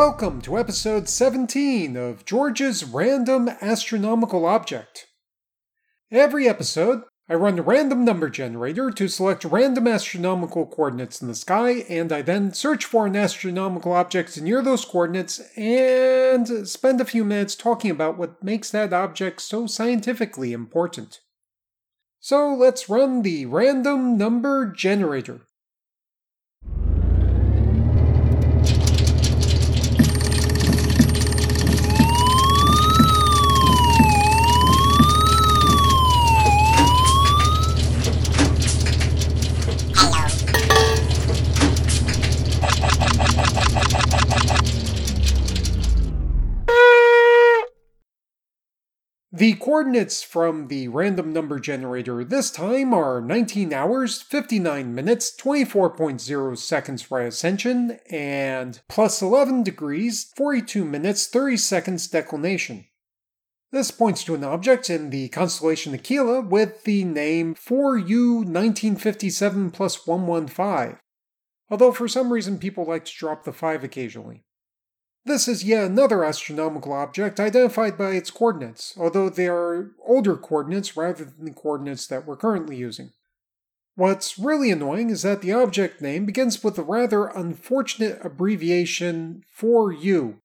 Welcome to episode 17 of George's Random Astronomical Object. Every episode, I run a random number generator to select random astronomical coordinates in the sky, and I then search for an astronomical object near those coordinates and spend a few minutes talking about what makes that object so scientifically important. So let's run the random number generator. The coordinates from the random number generator this time are 19 hours, 59 minutes, 24.0 seconds right ascension, and plus 11 degrees, 42 minutes, 30 seconds declination. This points to an object in the constellation Aquila with the name 4U 1957 plus 115, although for some reason people like to drop the 5 occasionally. This is yet another astronomical object identified by its coordinates, although they are older coordinates rather than the coordinates that we're currently using. What's really annoying is that the object name begins with a rather unfortunate abbreviation 4U.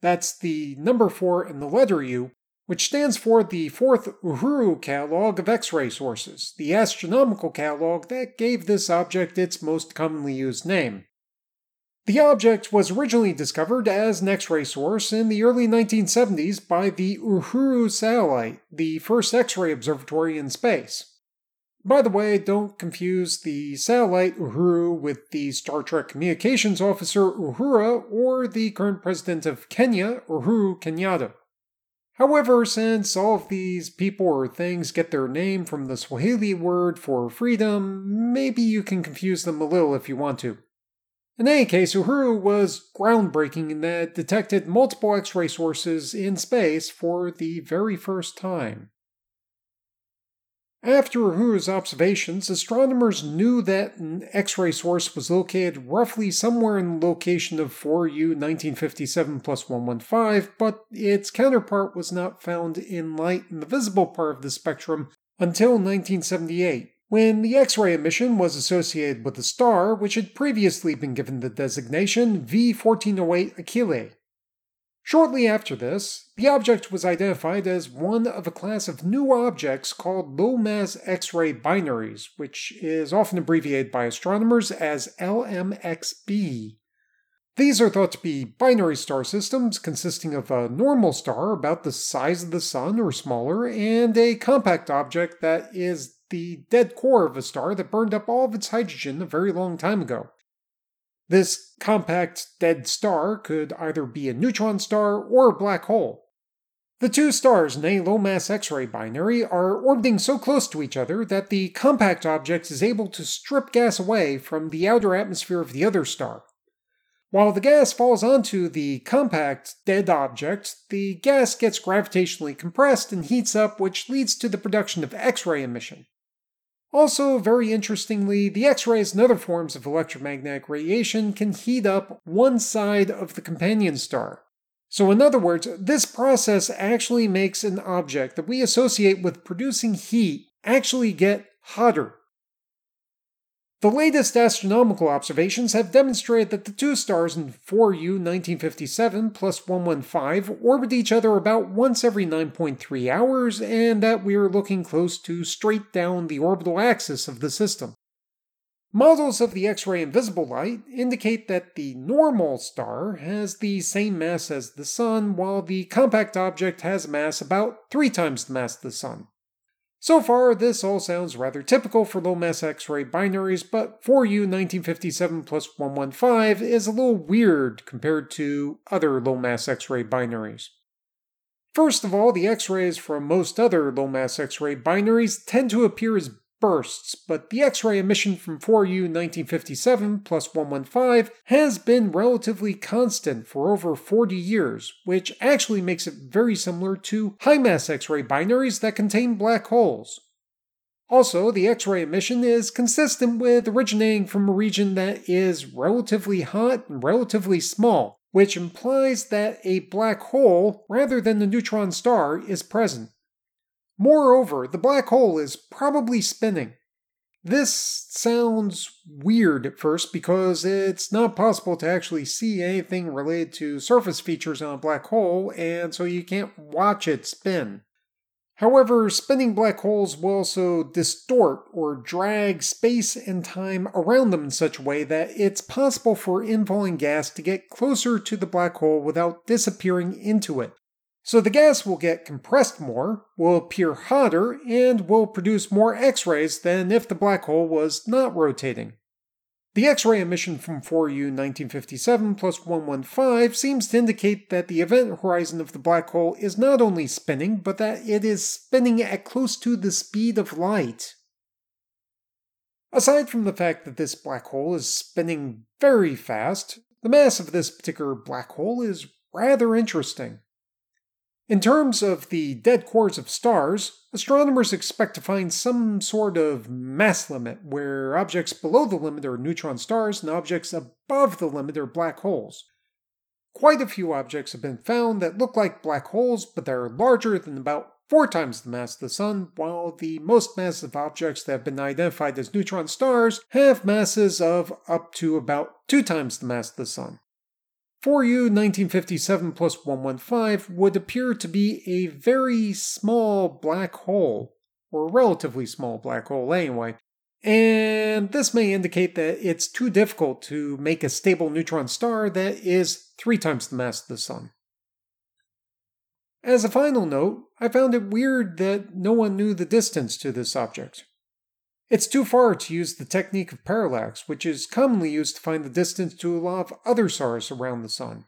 That's the number 4 and the letter U, which stands for the fourth Uhuru catalog of X ray sources, the astronomical catalog that gave this object its most commonly used name. The object was originally discovered as an X ray source in the early 1970s by the Uhuru satellite, the first X ray observatory in space. By the way, don't confuse the satellite Uhuru with the Star Trek communications officer Uhura or the current president of Kenya, Uhuru Kenyatta. However, since all of these people or things get their name from the Swahili word for freedom, maybe you can confuse them a little if you want to. In any case, Uhuru was groundbreaking in that it detected multiple X ray sources in space for the very first time. After Uhuru's observations, astronomers knew that an X ray source was located roughly somewhere in the location of 4U 1957 plus 115, but its counterpart was not found in light in the visible part of the spectrum until 1978 when the X ray emission was associated with a star which had previously been given the designation V1408 Aquilae. Shortly after this, the object was identified as one of a class of new objects called low mass X ray binaries, which is often abbreviated by astronomers as LMXB. These are thought to be binary star systems consisting of a normal star about the size of the Sun or smaller, and a compact object that is the dead core of a star that burned up all of its hydrogen a very long time ago. This compact dead star could either be a neutron star or a black hole. The two stars in a low mass X ray binary are orbiting so close to each other that the compact object is able to strip gas away from the outer atmosphere of the other star. While the gas falls onto the compact dead object, the gas gets gravitationally compressed and heats up, which leads to the production of X ray emission. Also, very interestingly, the X rays and other forms of electromagnetic radiation can heat up one side of the companion star. So, in other words, this process actually makes an object that we associate with producing heat actually get hotter. The latest astronomical observations have demonstrated that the two stars in 4U 1957 plus 115 orbit each other about once every 9.3 hours, and that we are looking close to straight down the orbital axis of the system. Models of the X ray invisible light indicate that the normal star has the same mass as the Sun, while the compact object has mass about three times the mass of the Sun. So far, this all sounds rather typical for low mass X ray binaries, but 4U 1957 plus 115 is a little weird compared to other low mass X ray binaries. First of all, the X rays from most other low mass X ray binaries tend to appear as bursts, but the X ray emission from 4U 1957 plus 115 has been relatively constant for over 40 years, which actually makes it very similar to high mass X ray binaries that contain black holes. Also, the X ray emission is consistent with originating from a region that is relatively hot and relatively small, which implies that a black hole, rather than a neutron star, is present. Moreover, the black hole is probably spinning. This sounds weird at first because it's not possible to actually see anything related to surface features on a black hole, and so you can't watch it spin. However, spinning black holes will also distort or drag space and time around them in such a way that it's possible for infalling gas to get closer to the black hole without disappearing into it. So the gas will get compressed more, will appear hotter, and will produce more X rays than if the black hole was not rotating. The X ray emission from 4U 1957 plus 115 seems to indicate that the event horizon of the black hole is not only spinning, but that it is spinning at close to the speed of light. Aside from the fact that this black hole is spinning very fast, the mass of this particular black hole is rather interesting. In terms of the dead cores of stars, astronomers expect to find some sort of mass limit where objects below the limit are neutron stars and objects above the limit are black holes. Quite a few objects have been found that look like black holes, but they're larger than about four times the mass of the Sun, while the most massive objects that have been identified as neutron stars have masses of up to about two times the mass of the Sun. 4U 1957 plus 115 would appear to be a very small black hole, or a relatively small black hole anyway, and this may indicate that it's too difficult to make a stable neutron star that is three times the mass of the Sun. As a final note, I found it weird that no one knew the distance to this object. It's too far to use the technique of parallax, which is commonly used to find the distance to a lot of other stars around the Sun.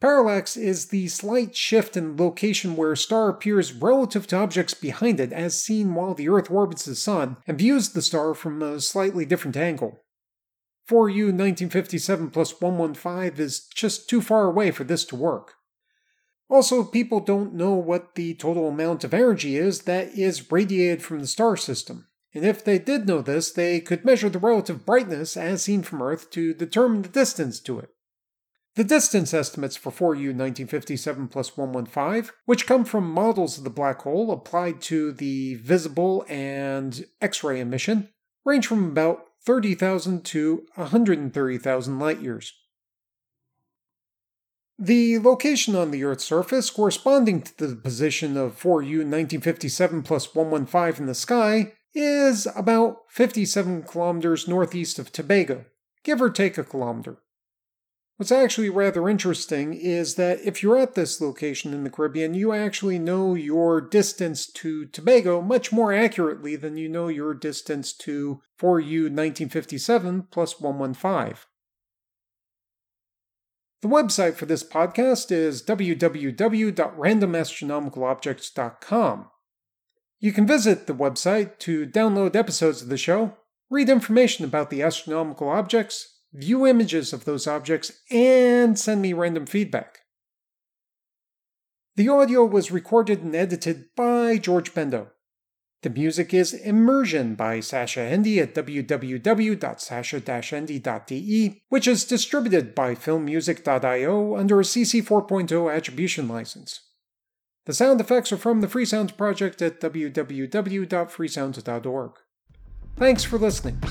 Parallax is the slight shift in location where a star appears relative to objects behind it as seen while the Earth orbits the Sun and views the star from a slightly different angle. 4U 1957 plus 115 is just too far away for this to work. Also, people don't know what the total amount of energy is that is radiated from the star system and if they did know this, they could measure the relative brightness as seen from Earth to determine the distance to it. The distance estimates for 4U 1957 plus 115, which come from models of the black hole applied to the visible and X ray emission, range from about 30,000 to 130,000 light years. The location on the Earth's surface corresponding to the position of 4U 1957 plus 115 in the sky is about 57 kilometers northeast of Tobago, give or take a kilometer. What's actually rather interesting is that if you're at this location in the Caribbean, you actually know your distance to Tobago much more accurately than you know your distance to 4U 1957 plus 115. The website for this podcast is www.randomastronomicalobjects.com. You can visit the website to download episodes of the show, read information about the astronomical objects, view images of those objects, and send me random feedback. The audio was recorded and edited by George Bendo. The music is Immersion by Sascha Ende at www.sascha-ende.de, which is distributed by filmmusic.io under a CC 4.0 attribution license. The sound effects are from the Freesounds project at www.freesounds.org. Thanks for listening.